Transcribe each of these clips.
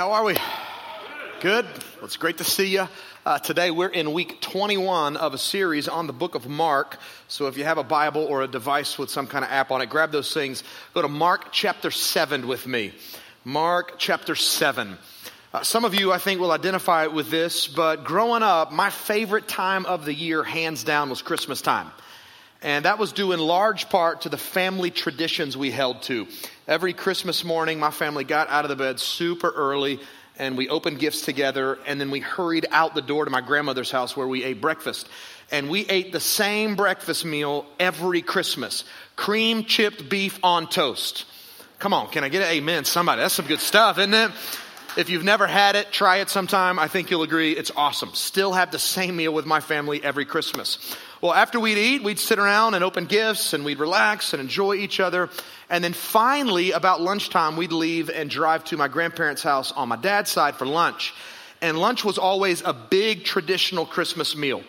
How are we? Good. Well, it's great to see you. Uh, today we're in week 21 of a series on the book of Mark. So if you have a Bible or a device with some kind of app on it, grab those things. Go to Mark chapter 7 with me. Mark chapter 7. Uh, some of you, I think, will identify with this, but growing up, my favorite time of the year, hands down, was Christmas time. And that was due in large part to the family traditions we held to. Every Christmas morning, my family got out of the bed super early and we opened gifts together and then we hurried out the door to my grandmother's house where we ate breakfast. And we ate the same breakfast meal every Christmas cream chipped beef on toast. Come on, can I get an amen? Somebody, that's some good stuff, isn't it? If you've never had it, try it sometime. I think you'll agree it's awesome. Still have the same meal with my family every Christmas. Well, after we'd eat, we'd sit around and open gifts and we'd relax and enjoy each other. And then finally, about lunchtime, we'd leave and drive to my grandparents' house on my dad's side for lunch. And lunch was always a big traditional Christmas meal.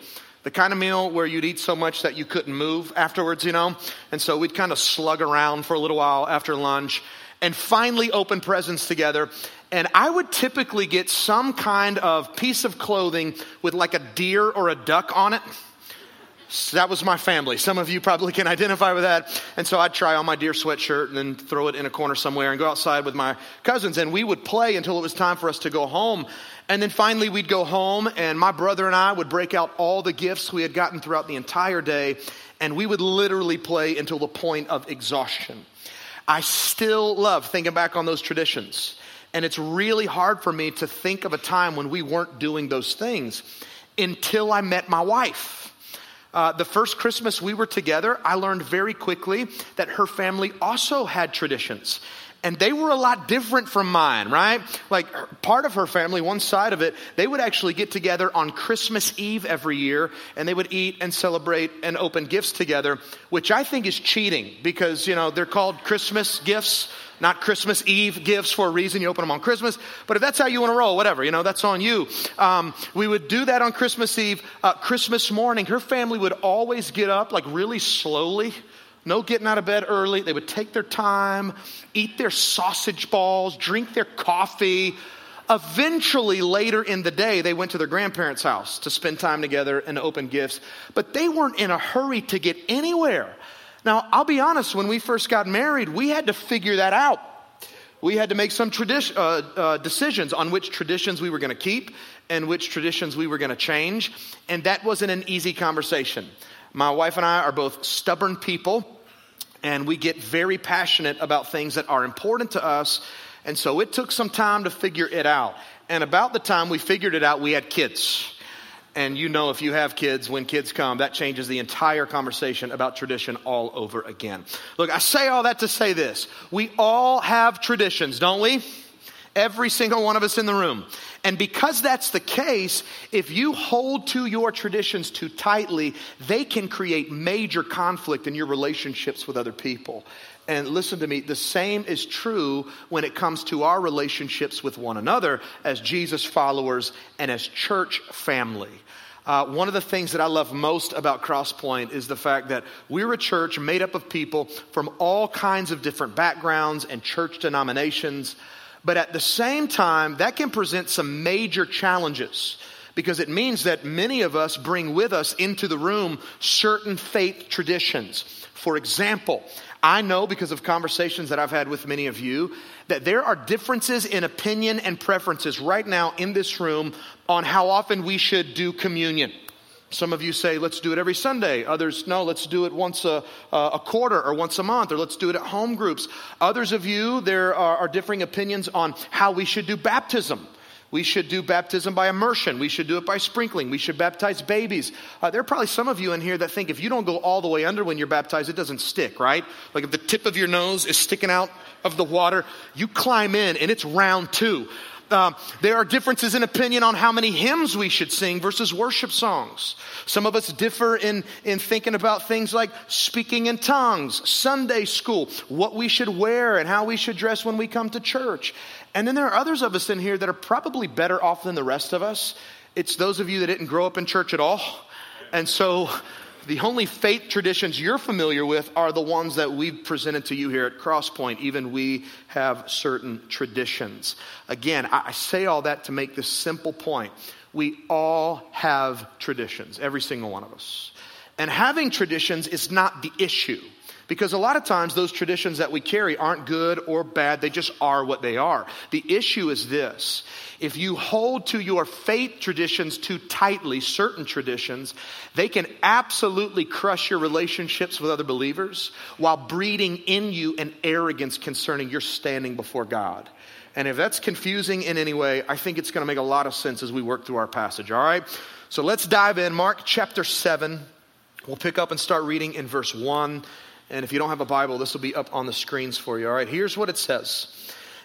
The kind of meal where you'd eat so much that you couldn't move afterwards, you know? And so we'd kind of slug around for a little while after lunch and finally open presents together. And I would typically get some kind of piece of clothing with like a deer or a duck on it. That was my family. Some of you probably can identify with that. And so I'd try on my deer sweatshirt and then throw it in a corner somewhere and go outside with my cousins. And we would play until it was time for us to go home. And then finally we'd go home and my brother and I would break out all the gifts we had gotten throughout the entire day. And we would literally play until the point of exhaustion. I still love thinking back on those traditions. And it's really hard for me to think of a time when we weren't doing those things until I met my wife. Uh, the first Christmas we were together, I learned very quickly that her family also had traditions. And they were a lot different from mine, right? Like part of her family, one side of it, they would actually get together on Christmas Eve every year and they would eat and celebrate and open gifts together, which I think is cheating because, you know, they're called Christmas gifts not Christmas Eve gifts for a reason. You open them on Christmas. But if that's how you want to roll, whatever, you know, that's on you. Um, we would do that on Christmas Eve. Uh, Christmas morning, her family would always get up like really slowly. No getting out of bed early. They would take their time, eat their sausage balls, drink their coffee. Eventually, later in the day, they went to their grandparents' house to spend time together and open gifts. But they weren't in a hurry to get anywhere. Now, I'll be honest, when we first got married, we had to figure that out. We had to make some tradi- uh, uh, decisions on which traditions we were going to keep and which traditions we were going to change. And that wasn't an easy conversation. My wife and I are both stubborn people, and we get very passionate about things that are important to us. And so it took some time to figure it out. And about the time we figured it out, we had kids. And you know, if you have kids, when kids come, that changes the entire conversation about tradition all over again. Look, I say all that to say this. We all have traditions, don't we? Every single one of us in the room. And because that's the case, if you hold to your traditions too tightly, they can create major conflict in your relationships with other people. And listen to me, the same is true when it comes to our relationships with one another as Jesus followers and as church family. Uh, one of the things that I love most about Crosspoint is the fact that we're a church made up of people from all kinds of different backgrounds and church denominations. But at the same time, that can present some major challenges because it means that many of us bring with us into the room certain faith traditions. For example, I know because of conversations that I've had with many of you that there are differences in opinion and preferences right now in this room on how often we should do communion. Some of you say, let's do it every Sunday. Others, no, let's do it once a, a quarter or once a month, or let's do it at home groups. Others of you, there are, are differing opinions on how we should do baptism. We should do baptism by immersion. We should do it by sprinkling. We should baptize babies. Uh, there are probably some of you in here that think if you don't go all the way under when you're baptized, it doesn't stick, right? Like if the tip of your nose is sticking out of the water, you climb in and it's round two. Um, there are differences in opinion on how many hymns we should sing versus worship songs. Some of us differ in, in thinking about things like speaking in tongues, Sunday school, what we should wear, and how we should dress when we come to church. And then there are others of us in here that are probably better off than the rest of us. It's those of you that didn't grow up in church at all. And so the only faith traditions you're familiar with are the ones that we've presented to you here at Crosspoint. Even we have certain traditions. Again, I say all that to make this simple point. We all have traditions, every single one of us. And having traditions is not the issue. Because a lot of times those traditions that we carry aren't good or bad, they just are what they are. The issue is this if you hold to your faith traditions too tightly, certain traditions, they can absolutely crush your relationships with other believers while breeding in you an arrogance concerning your standing before God. And if that's confusing in any way, I think it's going to make a lot of sense as we work through our passage, all right? So let's dive in. Mark chapter 7. We'll pick up and start reading in verse 1. And if you don't have a Bible, this will be up on the screens for you, all right? Here's what it says.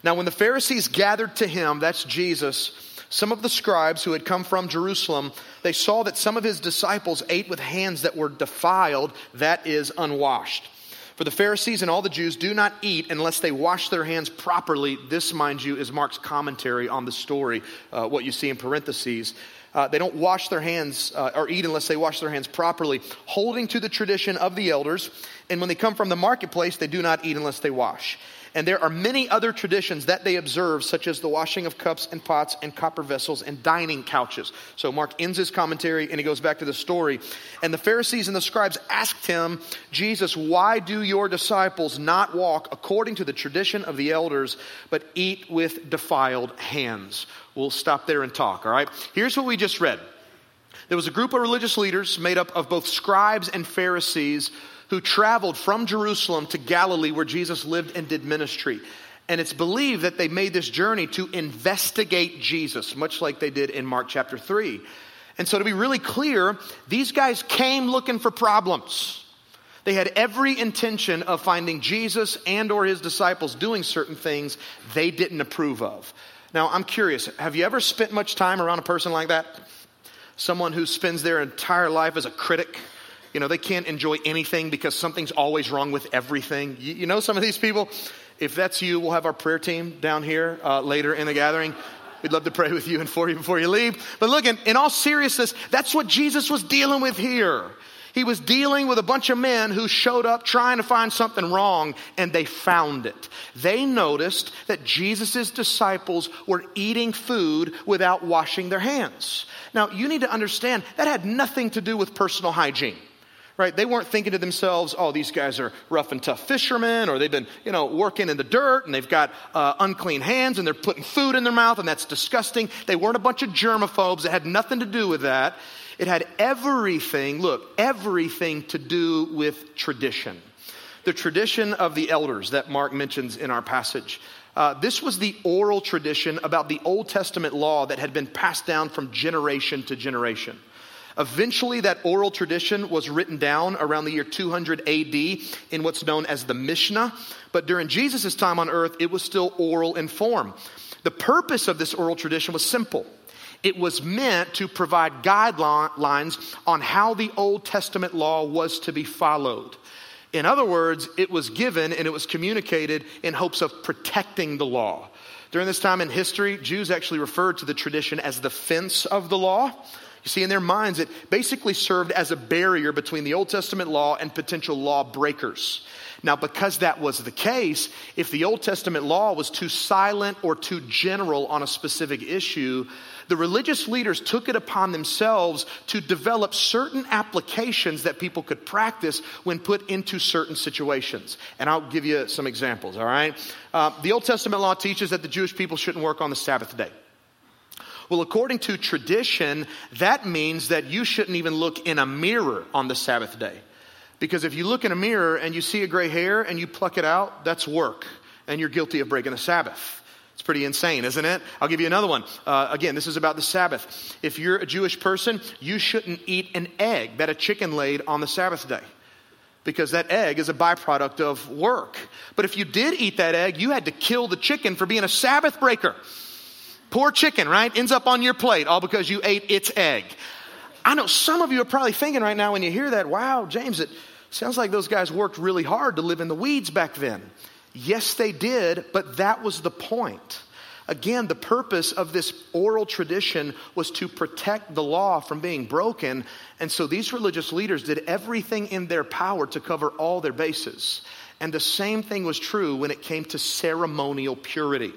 Now, when the Pharisees gathered to him, that's Jesus, some of the scribes who had come from Jerusalem, they saw that some of his disciples ate with hands that were defiled, that is, unwashed. For the Pharisees and all the Jews do not eat unless they wash their hands properly. This, mind you, is Mark's commentary on the story, uh, what you see in parentheses. Uh, they don't wash their hands uh, or eat unless they wash their hands properly, holding to the tradition of the elders. And when they come from the marketplace, they do not eat unless they wash. And there are many other traditions that they observe, such as the washing of cups and pots and copper vessels and dining couches. So Mark ends his commentary and he goes back to the story. And the Pharisees and the scribes asked him, Jesus, why do your disciples not walk according to the tradition of the elders, but eat with defiled hands? We'll stop there and talk, all right? Here's what we just read. There was a group of religious leaders made up of both scribes and Pharisees who traveled from Jerusalem to Galilee where Jesus lived and did ministry. And it's believed that they made this journey to investigate Jesus, much like they did in Mark chapter 3. And so, to be really clear, these guys came looking for problems. They had every intention of finding Jesus and or his disciples doing certain things they didn't approve of. Now, I'm curious, have you ever spent much time around a person like that? Someone who spends their entire life as a critic, you know, they can't enjoy anything because something's always wrong with everything. You, you know some of these people? If that's you, we'll have our prayer team down here uh, later in the gathering. We'd love to pray with you and for you before you leave. But look, in, in all seriousness, that's what Jesus was dealing with here. He was dealing with a bunch of men who showed up trying to find something wrong and they found it. They noticed that Jesus' disciples were eating food without washing their hands. Now, you need to understand that had nothing to do with personal hygiene right? They weren't thinking to themselves, oh, these guys are rough and tough fishermen, or they've been, you know, working in the dirt and they've got uh, unclean hands and they're putting food in their mouth and that's disgusting. They weren't a bunch of germaphobes. It had nothing to do with that. It had everything, look, everything to do with tradition. The tradition of the elders that Mark mentions in our passage. Uh, this was the oral tradition about the Old Testament law that had been passed down from generation to generation. Eventually, that oral tradition was written down around the year 200 AD in what's known as the Mishnah. But during Jesus' time on earth, it was still oral in form. The purpose of this oral tradition was simple. It was meant to provide guidelines on how the Old Testament law was to be followed. In other words, it was given and it was communicated in hopes of protecting the law. During this time in history, Jews actually referred to the tradition as the fence of the law. You see, in their minds, it basically served as a barrier between the Old Testament law and potential law breakers. Now, because that was the case, if the Old Testament law was too silent or too general on a specific issue, the religious leaders took it upon themselves to develop certain applications that people could practice when put into certain situations. And I'll give you some examples, all right? Uh, the Old Testament law teaches that the Jewish people shouldn't work on the Sabbath day. Well, according to tradition, that means that you shouldn't even look in a mirror on the Sabbath day. Because if you look in a mirror and you see a gray hair and you pluck it out, that's work, and you're guilty of breaking the Sabbath. It's pretty insane, isn't it? I'll give you another one. Uh, again, this is about the Sabbath. If you're a Jewish person, you shouldn't eat an egg that a chicken laid on the Sabbath day because that egg is a byproduct of work. But if you did eat that egg, you had to kill the chicken for being a Sabbath breaker. Poor chicken, right? Ends up on your plate all because you ate its egg. I know some of you are probably thinking right now when you hear that, wow, James, it sounds like those guys worked really hard to live in the weeds back then. Yes, they did, but that was the point. Again, the purpose of this oral tradition was to protect the law from being broken. And so these religious leaders did everything in their power to cover all their bases. And the same thing was true when it came to ceremonial purity.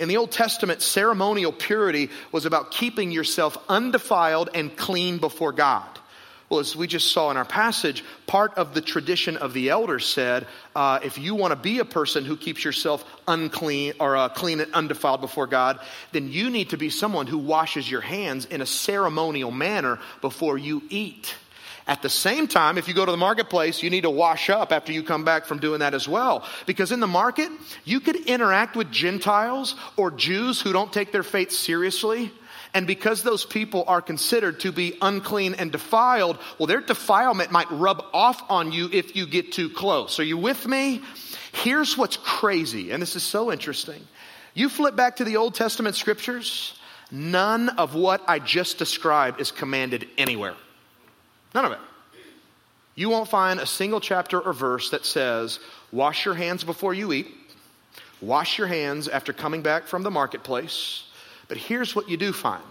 In the Old Testament, ceremonial purity was about keeping yourself undefiled and clean before God. Well, as we just saw in our passage, part of the tradition of the elders said uh, if you want to be a person who keeps yourself unclean or uh, clean and undefiled before God, then you need to be someone who washes your hands in a ceremonial manner before you eat. At the same time, if you go to the marketplace, you need to wash up after you come back from doing that as well. Because in the market, you could interact with Gentiles or Jews who don't take their faith seriously and because those people are considered to be unclean and defiled, well, their defilement might rub off on you if you get too close. Are you with me? Here's what's crazy, and this is so interesting. You flip back to the Old Testament scriptures, none of what I just described is commanded anywhere. None of it. You won't find a single chapter or verse that says, wash your hands before you eat, wash your hands after coming back from the marketplace but here's what you do find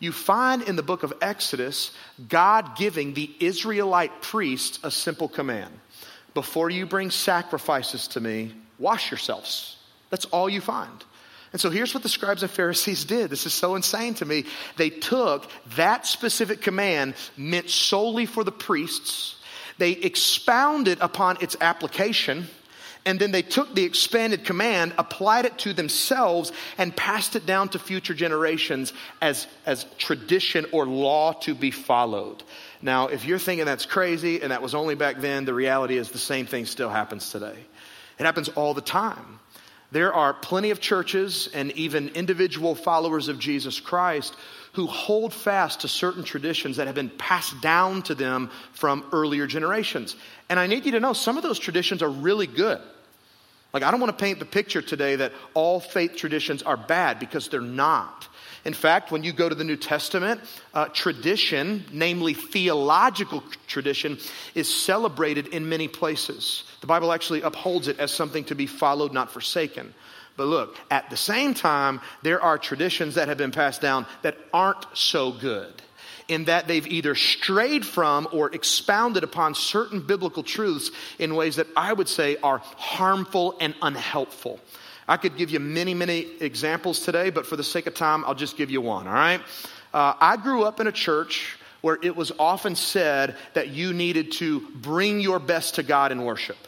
you find in the book of Exodus God giving the Israelite priests a simple command Before you bring sacrifices to me, wash yourselves. That's all you find. And so here's what the scribes and Pharisees did. This is so insane to me. They took that specific command meant solely for the priests. They expounded upon its application and then they took the expanded command, applied it to themselves, and passed it down to future generations as, as tradition or law to be followed. Now, if you're thinking that's crazy and that was only back then, the reality is the same thing still happens today. It happens all the time. There are plenty of churches and even individual followers of Jesus Christ who hold fast to certain traditions that have been passed down to them from earlier generations. And I need you to know some of those traditions are really good. Like, I don't want to paint the picture today that all faith traditions are bad because they're not. In fact, when you go to the New Testament, uh, tradition, namely theological tradition, is celebrated in many places. The Bible actually upholds it as something to be followed, not forsaken. But look, at the same time, there are traditions that have been passed down that aren't so good in that they've either strayed from or expounded upon certain biblical truths in ways that I would say are harmful and unhelpful. I could give you many, many examples today, but for the sake of time, I'll just give you one, all right? Uh, I grew up in a church where it was often said that you needed to bring your best to God in worship.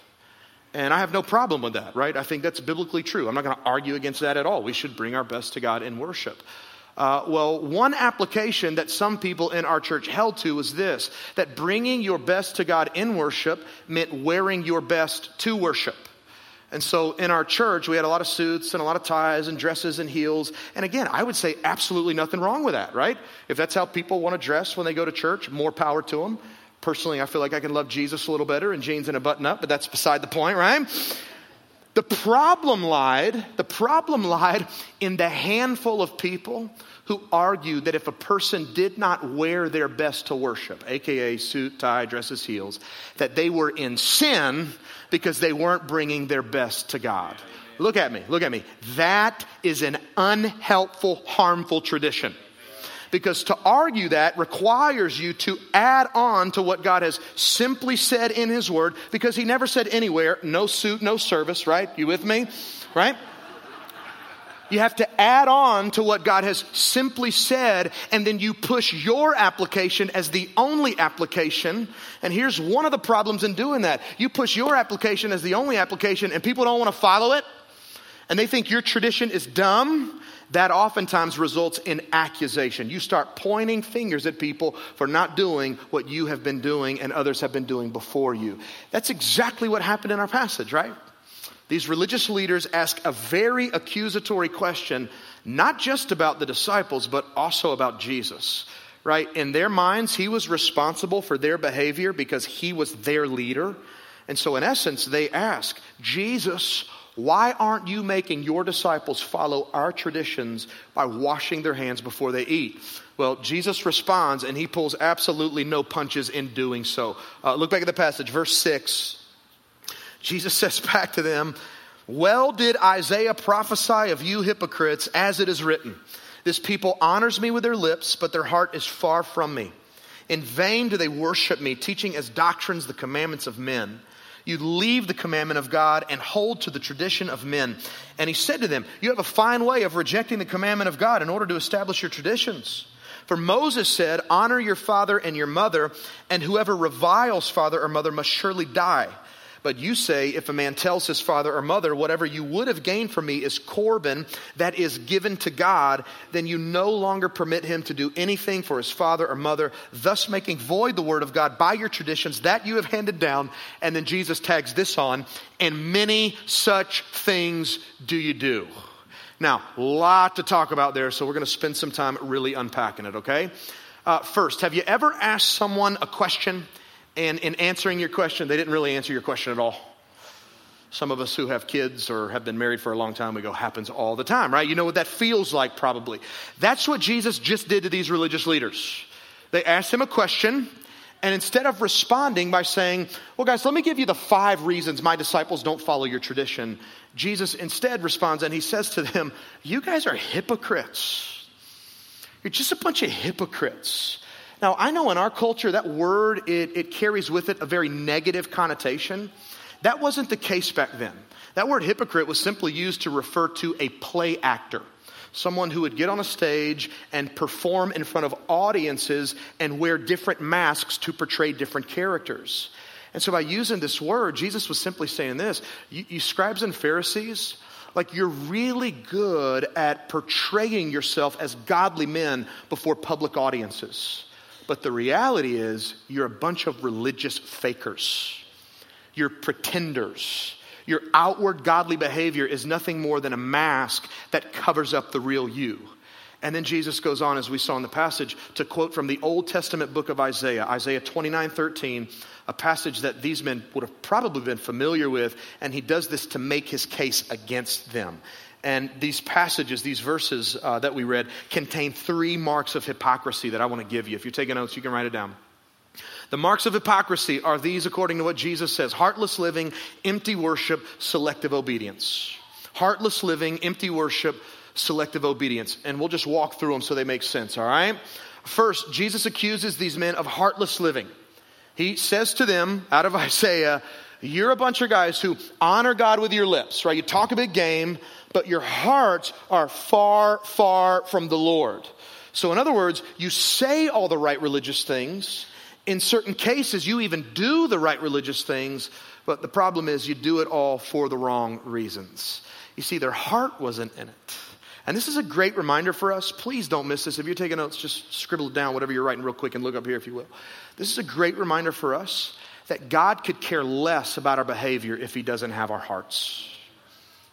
And I have no problem with that, right? I think that's biblically true. I'm not going to argue against that at all. We should bring our best to God in worship. Uh, well, one application that some people in our church held to was this that bringing your best to God in worship meant wearing your best to worship. And so in our church, we had a lot of suits and a lot of ties and dresses and heels. And again, I would say absolutely nothing wrong with that, right? If that's how people want to dress when they go to church, more power to them. Personally, I feel like I can love Jesus a little better in jeans and a button up, but that's beside the point, right? The problem lied, the problem lied in the handful of people who argued that if a person did not wear their best to worship, aka suit, tie, dresses, heels, that they were in sin because they weren't bringing their best to God. Look at me, look at me. That is an unhelpful, harmful tradition because to argue that requires you to add on to what God has simply said in His Word, because He never said anywhere, no suit, no service, right? You with me? Right? You have to add on to what God has simply said, and then you push your application as the only application. And here's one of the problems in doing that you push your application as the only application, and people don't want to follow it, and they think your tradition is dumb that oftentimes results in accusation. You start pointing fingers at people for not doing what you have been doing and others have been doing before you. That's exactly what happened in our passage, right? These religious leaders ask a very accusatory question, not just about the disciples, but also about Jesus. Right? In their minds, he was responsible for their behavior because he was their leader. And so, in essence, they ask, Jesus, why aren't you making your disciples follow our traditions by washing their hands before they eat? Well, Jesus responds and he pulls absolutely no punches in doing so. Uh, look back at the passage, verse 6. Jesus says back to them, Well, did Isaiah prophesy of you hypocrites, as it is written This people honors me with their lips, but their heart is far from me. In vain do they worship me, teaching as doctrines the commandments of men. You leave the commandment of God and hold to the tradition of men. And he said to them, You have a fine way of rejecting the commandment of God in order to establish your traditions. For Moses said, Honor your father and your mother, and whoever reviles father or mother must surely die. But you say, if a man tells his father or mother, whatever you would have gained from me is Corban, that is given to God, then you no longer permit him to do anything for his father or mother, thus making void the word of God by your traditions that you have handed down. And then Jesus tags this on, and many such things do you do. Now, a lot to talk about there, so we're going to spend some time really unpacking it, okay? Uh, first, have you ever asked someone a question? And in answering your question, they didn't really answer your question at all. Some of us who have kids or have been married for a long time, we go, happens all the time, right? You know what that feels like, probably. That's what Jesus just did to these religious leaders. They asked him a question, and instead of responding by saying, Well, guys, let me give you the five reasons my disciples don't follow your tradition, Jesus instead responds and he says to them, You guys are hypocrites. You're just a bunch of hypocrites. Now, I know in our culture that word, it, it carries with it a very negative connotation. That wasn't the case back then. That word hypocrite was simply used to refer to a play actor someone who would get on a stage and perform in front of audiences and wear different masks to portray different characters. And so, by using this word, Jesus was simply saying this you, you scribes and Pharisees, like you're really good at portraying yourself as godly men before public audiences. But the reality is, you're a bunch of religious fakers. You're pretenders. Your outward godly behavior is nothing more than a mask that covers up the real you. And then Jesus goes on, as we saw in the passage, to quote from the Old Testament book of Isaiah, Isaiah 29 13, a passage that these men would have probably been familiar with, and he does this to make his case against them. And these passages, these verses uh, that we read, contain three marks of hypocrisy that I want to give you. If you're taking notes, you can write it down. The marks of hypocrisy are these according to what Jesus says heartless living, empty worship, selective obedience. Heartless living, empty worship, selective obedience. And we'll just walk through them so they make sense, all right? First, Jesus accuses these men of heartless living. He says to them out of Isaiah, You're a bunch of guys who honor God with your lips, right? You talk a big game, but your hearts are far, far from the Lord. So, in other words, you say all the right religious things. In certain cases, you even do the right religious things, but the problem is you do it all for the wrong reasons. You see, their heart wasn't in it. And this is a great reminder for us. Please don't miss this. If you're taking notes, just scribble down, whatever you're writing, real quick, and look up here if you will. This is a great reminder for us that God could care less about our behavior if He doesn't have our hearts.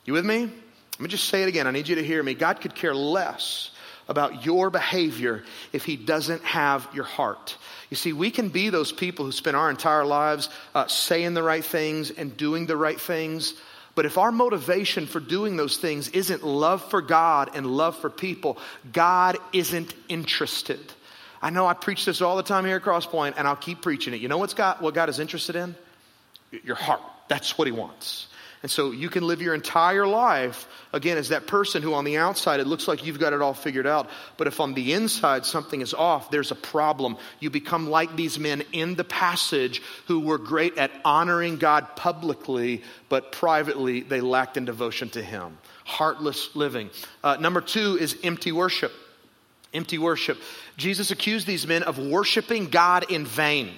You with me? Let me just say it again. I need you to hear me. God could care less about your behavior if He doesn't have your heart. You see, we can be those people who spend our entire lives uh, saying the right things and doing the right things. But if our motivation for doing those things isn't love for God and love for people, God isn't interested. I know I preach this all the time here at Crosspoint, and I'll keep preaching it. You know what's God, what God is interested in? Your heart. That's what He wants. And so you can live your entire life, again, as that person who on the outside it looks like you've got it all figured out. But if on the inside something is off, there's a problem. You become like these men in the passage who were great at honoring God publicly, but privately they lacked in devotion to Him. Heartless living. Uh, number two is empty worship. Empty worship. Jesus accused these men of worshiping God in vain.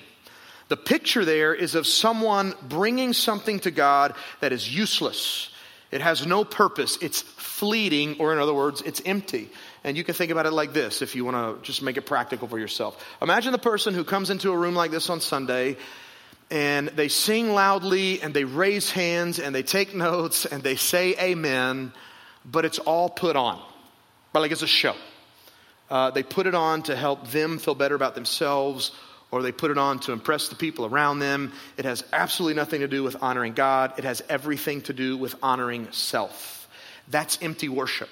The picture there is of someone bringing something to God that is useless. It has no purpose. It's fleeting, or in other words, it's empty. And you can think about it like this if you want to just make it practical for yourself. Imagine the person who comes into a room like this on Sunday and they sing loudly and they raise hands and they take notes and they say amen, but it's all put on. But like it's a show. Uh, they put it on to help them feel better about themselves or they put it on to impress the people around them. It has absolutely nothing to do with honoring God, it has everything to do with honoring self. That's empty worship.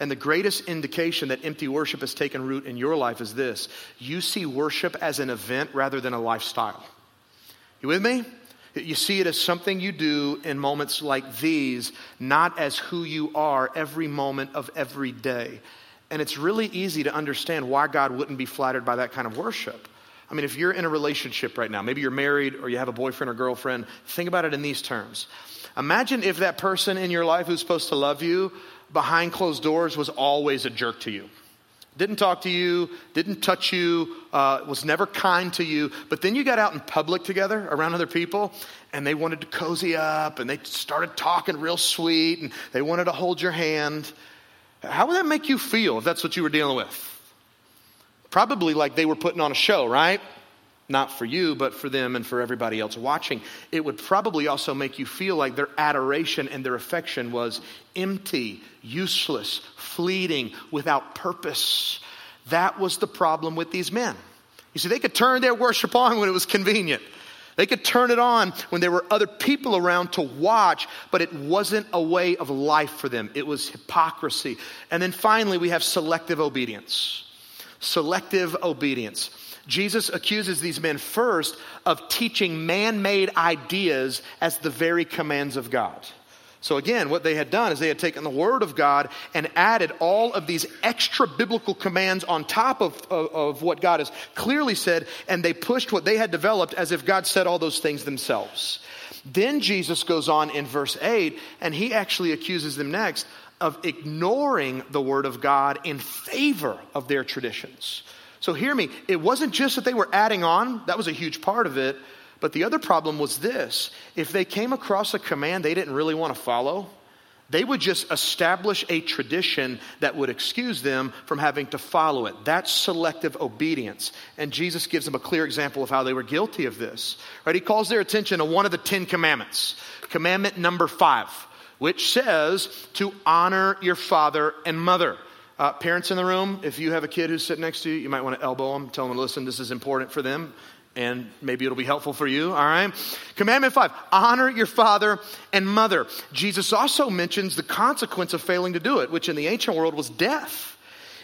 And the greatest indication that empty worship has taken root in your life is this you see worship as an event rather than a lifestyle. You with me? You see it as something you do in moments like these, not as who you are every moment of every day. And it's really easy to understand why God wouldn't be flattered by that kind of worship. I mean, if you're in a relationship right now, maybe you're married or you have a boyfriend or girlfriend, think about it in these terms. Imagine if that person in your life who's supposed to love you behind closed doors was always a jerk to you. Didn't talk to you, didn't touch you, uh, was never kind to you. But then you got out in public together around other people and they wanted to cozy up and they started talking real sweet and they wanted to hold your hand. How would that make you feel if that's what you were dealing with? Probably like they were putting on a show, right? Not for you, but for them and for everybody else watching. It would probably also make you feel like their adoration and their affection was empty, useless, fleeting, without purpose. That was the problem with these men. You see, they could turn their worship on when it was convenient. They could turn it on when there were other people around to watch, but it wasn't a way of life for them. It was hypocrisy. And then finally, we have selective obedience selective obedience. Jesus accuses these men first of teaching man made ideas as the very commands of God. So, again, what they had done is they had taken the Word of God and added all of these extra biblical commands on top of, of, of, what God has clearly said, and they pushed what they had developed as if God said all those things themselves. Then Jesus goes on in verse 8, and he actually accuses them next of ignoring the Word of God in favor of their traditions. So hear me, it wasn't just that they were adding on, that was a huge part of it. But the other problem was this if they came across a command they didn't really want to follow, they would just establish a tradition that would excuse them from having to follow it. That's selective obedience. And Jesus gives them a clear example of how they were guilty of this. Right? He calls their attention to one of the Ten Commandments. Commandment number five which says to honor your father and mother. Uh, parents in the room, if you have a kid who's sitting next to you, you might want to elbow them, tell them, listen, this is important for them, and maybe it'll be helpful for you, all right? Commandment five honor your father and mother. Jesus also mentions the consequence of failing to do it, which in the ancient world was death.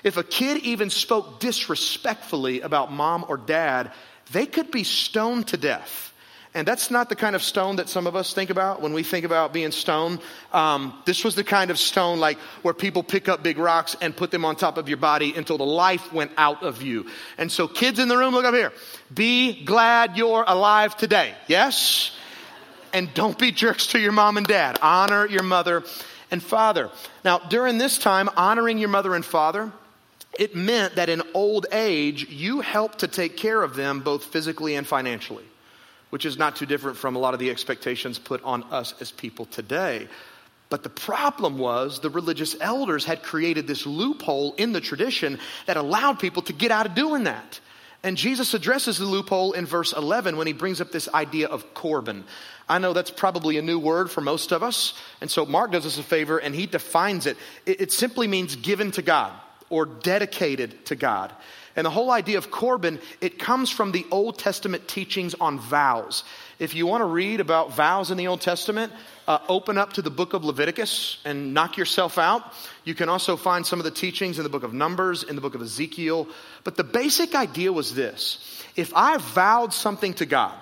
If a kid even spoke disrespectfully about mom or dad, they could be stoned to death. And that's not the kind of stone that some of us think about when we think about being stoned. Um, this was the kind of stone like where people pick up big rocks and put them on top of your body until the life went out of you. And so, kids in the room, look up here. Be glad you're alive today. Yes? And don't be jerks to your mom and dad. Honor your mother and father. Now, during this time, honoring your mother and father, it meant that in old age, you helped to take care of them both physically and financially which is not too different from a lot of the expectations put on us as people today. But the problem was the religious elders had created this loophole in the tradition that allowed people to get out of doing that. And Jesus addresses the loophole in verse 11 when he brings up this idea of Corban. I know that's probably a new word for most of us. And so Mark does us a favor and he defines it. It, it simply means given to God or dedicated to God. And the whole idea of Corban, it comes from the Old Testament teachings on vows. If you want to read about vows in the Old Testament, uh, open up to the book of Leviticus and knock yourself out. You can also find some of the teachings in the book of Numbers, in the book of Ezekiel. But the basic idea was this if I vowed something to God,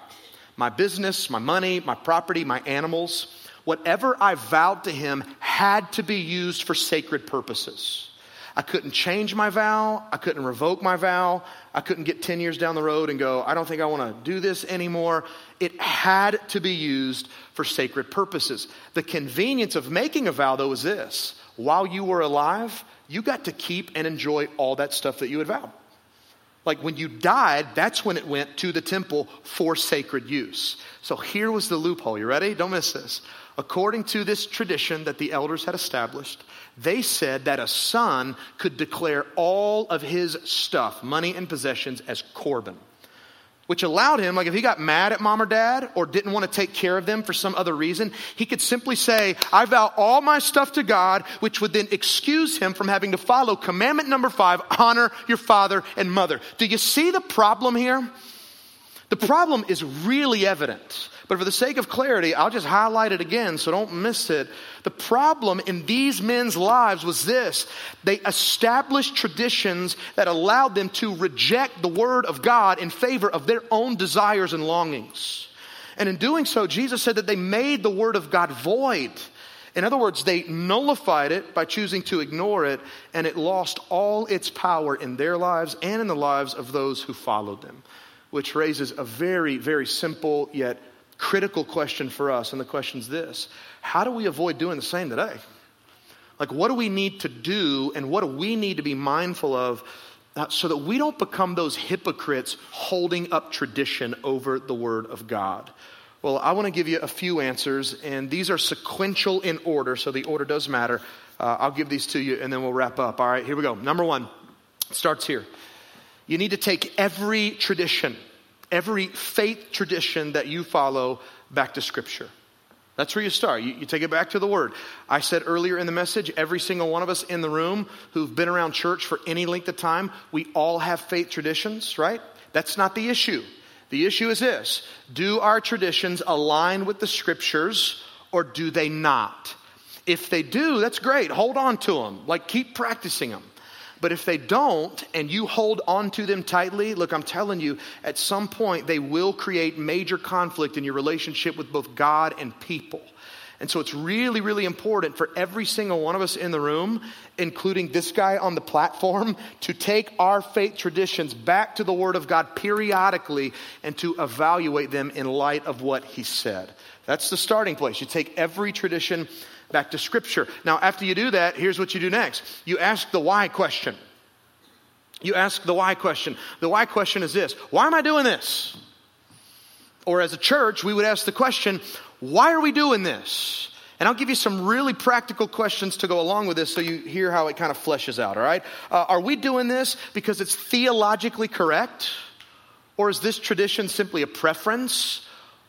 my business, my money, my property, my animals, whatever I vowed to Him had to be used for sacred purposes. I couldn't change my vow. I couldn't revoke my vow. I couldn't get 10 years down the road and go, I don't think I want to do this anymore. It had to be used for sacred purposes. The convenience of making a vow, though, is this while you were alive, you got to keep and enjoy all that stuff that you had vowed. Like when you died, that's when it went to the temple for sacred use. So here was the loophole. You ready? Don't miss this. According to this tradition that the elders had established, they said that a son could declare all of his stuff, money and possessions, as Corban, which allowed him, like if he got mad at mom or dad or didn't want to take care of them for some other reason, he could simply say, I vow all my stuff to God, which would then excuse him from having to follow commandment number five honor your father and mother. Do you see the problem here? The problem is really evident. But for the sake of clarity, I'll just highlight it again so don't miss it. The problem in these men's lives was this they established traditions that allowed them to reject the Word of God in favor of their own desires and longings. And in doing so, Jesus said that they made the word of God void. In other words, they nullified it by choosing to ignore it, and it lost all its power in their lives and in the lives of those who followed them, which raises a very, very simple yet critical question for us. And the question is this How do we avoid doing the same today? Like, what do we need to do, and what do we need to be mindful of uh, so that we don't become those hypocrites holding up tradition over the Word of God? Well, I want to give you a few answers, and these are sequential in order, so the order does matter. Uh, I'll give these to you, and then we'll wrap up. All right, here we go. Number one starts here. You need to take every tradition, every faith tradition that you follow back to Scripture. That's where you start. You, you, take it back to the Word. I said earlier in the message, every single one of us in the room who've been around church for any length of time, we all have faith traditions, right? That's not the issue. The issue is this Do our traditions align with the scriptures or do they not? If they do, that's great. Hold on to them. Like, keep practicing them. But if they don't and you hold on to them tightly, look, I'm telling you, at some point they will create major conflict in your relationship with both God and people. And so it's really, really important for every single one of us in the room, including this guy on the platform, to take our faith traditions back to the Word of God periodically and to evaluate them in light of what He said. That's the starting place. You take every tradition back to Scripture. Now, after you do that, here's what you do next you ask the why question. You ask the why question. The why question is this Why am I doing this? Or as a church, we would ask the question, why are we doing this? And I'll give you some really practical questions to go along with this so you hear how it kind of fleshes out, all right? Uh, are we doing this because it's theologically correct? Or is this tradition simply a preference?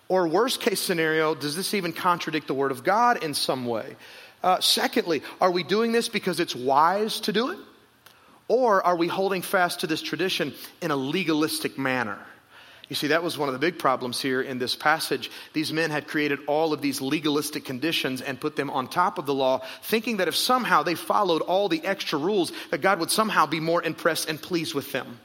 Or, worst case scenario, does this even contradict the Word of God in some way? Uh, secondly, are we doing this because it's wise to do it? Or are we holding fast to this tradition in a legalistic manner? You see, that was one of the big problems here in this passage. These men had created all of these legalistic conditions and put them on top of the law, thinking that if somehow they followed all the extra rules, that God would somehow be more impressed and pleased with them.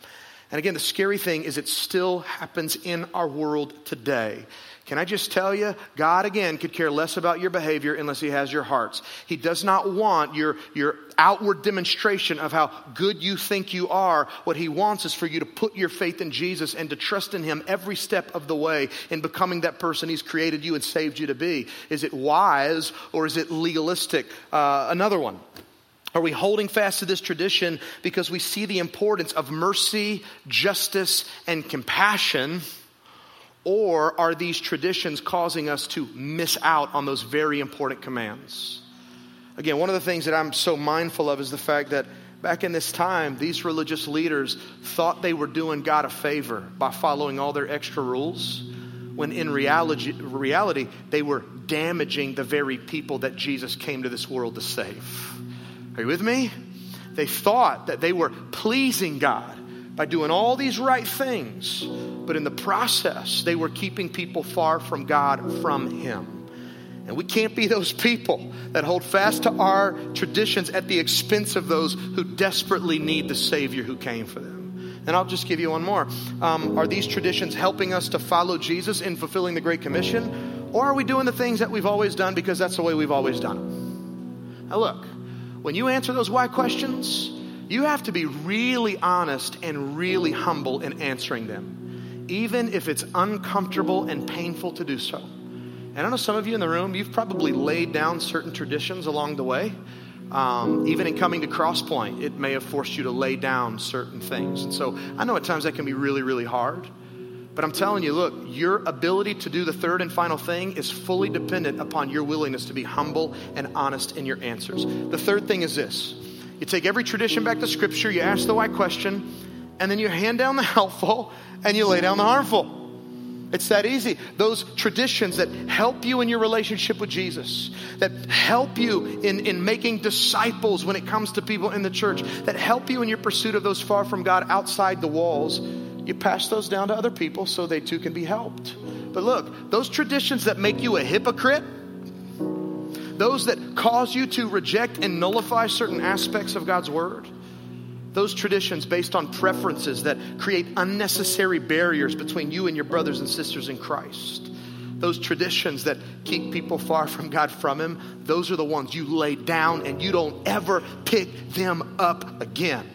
And again, the scary thing is it still happens in our world today. Can I just tell you, God again could care less about your behavior unless He has your hearts. He does not want your, your outward demonstration of how good you think you are. What He wants is for you to put your faith in Jesus and to trust in Him every step of the way in becoming that person He's created you and saved you to be. Is it wise or is it legalistic? Uh, another one. Are we holding fast to this tradition because we see the importance of mercy, justice, and compassion? Or are these traditions causing us to miss out on those very important commands? Again, one of the things that I'm so mindful of is the fact that back in this time, these religious leaders thought they were doing God a favor by following all their extra rules, when in reality, reality they were damaging the very people that Jesus came to this world to save. Are you with me? They thought that they were pleasing God by doing all these right things, but in the process, they were keeping people far from God, from Him. And we can't be those people that hold fast to our traditions at the expense of those who desperately need the Savior who came for them. And I'll just give you one more. Um, are these traditions helping us to follow Jesus in fulfilling the Great Commission? Or are we doing the things that we've always done because that's the way we've always done them? Now, look, when you answer those why questions, you have to be really honest and really humble in answering them, even if it's uncomfortable and painful to do so. And I know some of you in the room, you've probably laid down certain traditions along the way. Um, even in coming to Crosspoint, it may have forced you to lay down certain things. And so I know at times that can be really, really hard. But I'm telling you, look, your ability to do the third and final thing is fully dependent upon your willingness to be humble and honest in your answers. The third thing is this you take every tradition back to Scripture, you ask the why question, and then you hand down the helpful and you lay down the harmful. It's that easy. Those traditions that help you in your relationship with Jesus, that help you in, in making disciples when it comes to people in the church, that help you in your pursuit of those far from God outside the walls, you pass those down to other people so they too can be helped. But look, those traditions that make you a hypocrite, those that cause you to reject and nullify certain aspects of God's word, those traditions based on preferences that create unnecessary barriers between you and your brothers and sisters in Christ, those traditions that keep people far from God from Him, those are the ones you lay down and you don't ever pick them up again.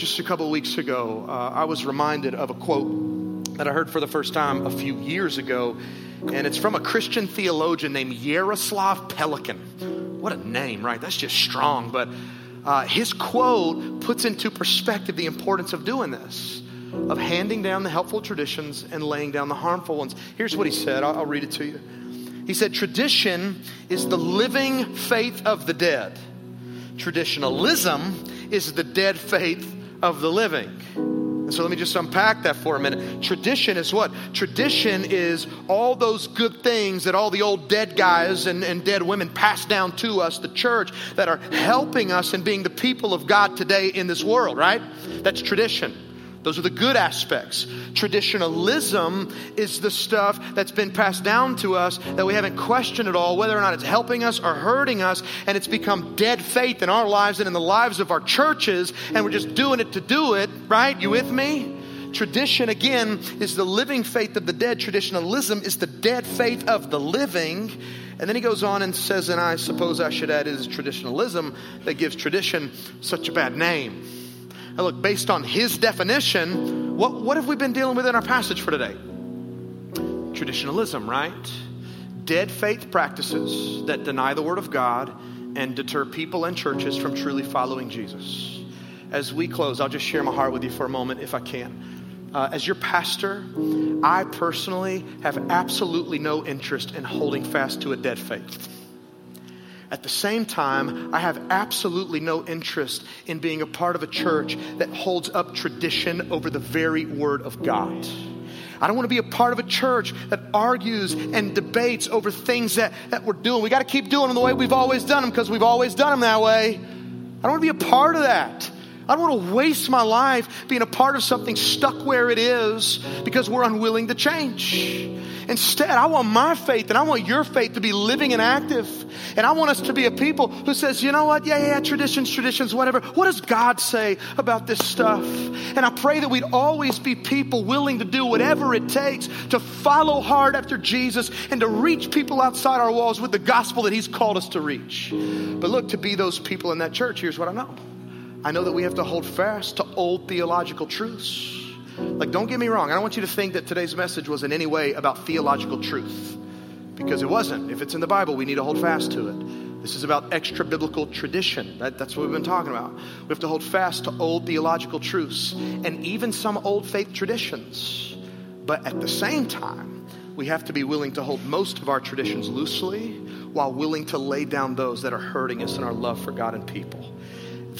Just a couple weeks ago, uh, I was reminded of a quote that I heard for the first time a few years ago, and it's from a Christian theologian named Jaroslav Pelikan. What a name, right? That's just strong, but uh, his quote puts into perspective the importance of doing this of handing down the helpful traditions and laying down the harmful ones. Here's what he said I'll, I'll read it to you. He said, Tradition is the living faith of the dead, traditionalism is the dead faith of the living. And so let me just unpack that for a minute. Tradition is what? Tradition is all those good things that all the old dead guys and, and dead women passed down to us, the church, that are helping us in being the people of God today in this world, right? That's tradition. Those are the good aspects. Traditionalism is the stuff that's been passed down to us that we haven't questioned at all, whether or not it's helping us or hurting us, and it's become dead faith in our lives and in the lives of our churches, and we're just doing it to do it, right? You with me? Tradition, again, is the living faith of the dead. Traditionalism is the dead faith of the living. And then he goes on and says, and I suppose I should add, it is traditionalism that gives tradition such a bad name. Look, based on his definition, what, what have we been dealing with in our passage for today? Traditionalism, right? Dead faith practices that deny the Word of God and deter people and churches from truly following Jesus. As we close, I'll just share my heart with you for a moment if I can. Uh, as your pastor, I personally have absolutely no interest in holding fast to a dead faith. At the same time, I have absolutely no interest in being a part of a church that holds up tradition over the very word of God. I don't want to be a part of a church that argues and debates over things that, that we're doing. We got to keep doing them the way we've always done them because we've always done them that way. I don't want to be a part of that. I don't want to waste my life being a part of something stuck where it is because we're unwilling to change. Instead, I want my faith and I want your faith to be living and active. And I want us to be a people who says, you know what? Yeah, yeah, traditions, traditions, whatever. What does God say about this stuff? And I pray that we'd always be people willing to do whatever it takes to follow hard after Jesus and to reach people outside our walls with the gospel that He's called us to reach. But look, to be those people in that church, here's what I know. I know that we have to hold fast to old theological truths. Like, don't get me wrong. I don't want you to think that today's message was in any way about theological truth because it wasn't. If it's in the Bible, we need to hold fast to it. This is about extra biblical tradition. That, that's what we've been talking about. We have to hold fast to old theological truths and even some old faith traditions. But at the same time, we have to be willing to hold most of our traditions loosely while willing to lay down those that are hurting us in our love for God and people.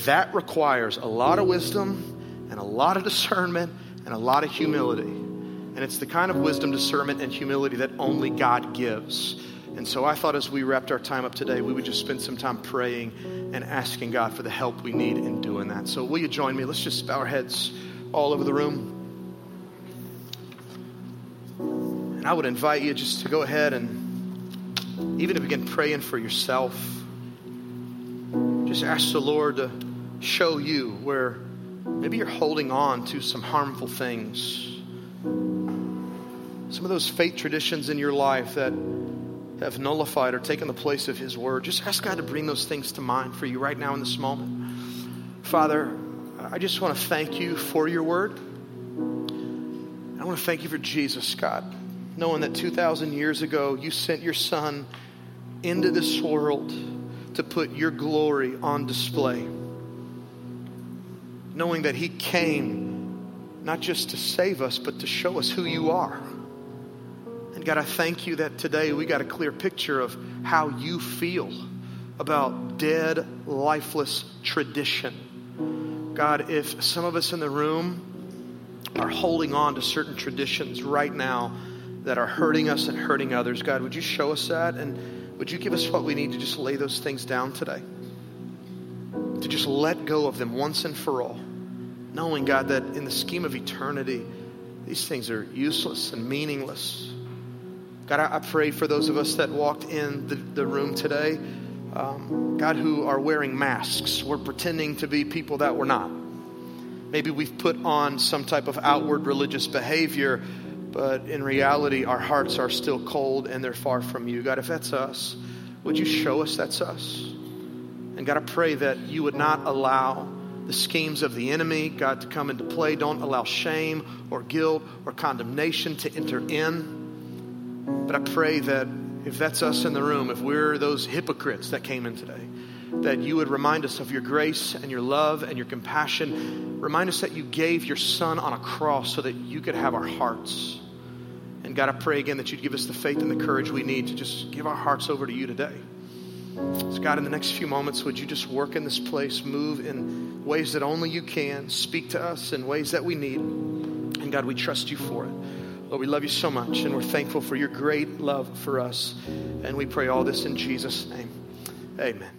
That requires a lot of wisdom and a lot of discernment and a lot of humility. And it's the kind of wisdom, discernment, and humility that only God gives. And so I thought as we wrapped our time up today, we would just spend some time praying and asking God for the help we need in doing that. So will you join me? Let's just bow our heads all over the room. And I would invite you just to go ahead and even to begin praying for yourself. Just ask the Lord to show you where maybe you're holding on to some harmful things. Some of those faith traditions in your life that have nullified or taken the place of His Word. Just ask God to bring those things to mind for you right now in this moment. Father, I just want to thank you for your Word. I want to thank you for Jesus, God, knowing that 2,000 years ago you sent your Son into this world to put your glory on display. Knowing that He came not just to save us, but to show us who you are. And God, I thank you that today we got a clear picture of how you feel about dead, lifeless tradition. God, if some of us in the room are holding on to certain traditions right now that are hurting us and hurting others, God, would you show us that? And would you give us what we need to just lay those things down today? To just let go of them once and for all, knowing, God, that in the scheme of eternity, these things are useless and meaningless. God, I, pray for those of us that walked in the, the room today, um, God, who are wearing masks. We're pretending to be people that we're not. Maybe we've put on some type of outward religious behavior, but in reality, our hearts are still cold and they're far from you. God, if that's us, would you show us that's us? And God, I pray that you would not allow the schemes of the enemy, God, to come into play. Don't allow shame or guilt or condemnation to enter in. But I pray that if that's us in the room, if we're those hypocrites that came in today, that you would remind us of your grace and your love and your compassion. Remind us that you gave your son on a cross so that you could have our hearts. And God, I pray again that you'd give us the faith and the courage we need to just give our hearts over to you today. So, God, in the next few moments, would you just work in this place, move in ways that only you can, speak to us in ways that we need. And God, we trust you for it. Lord, we love you so much, and we're thankful for your great love for us. And we pray all this in Jesus' name. Amen.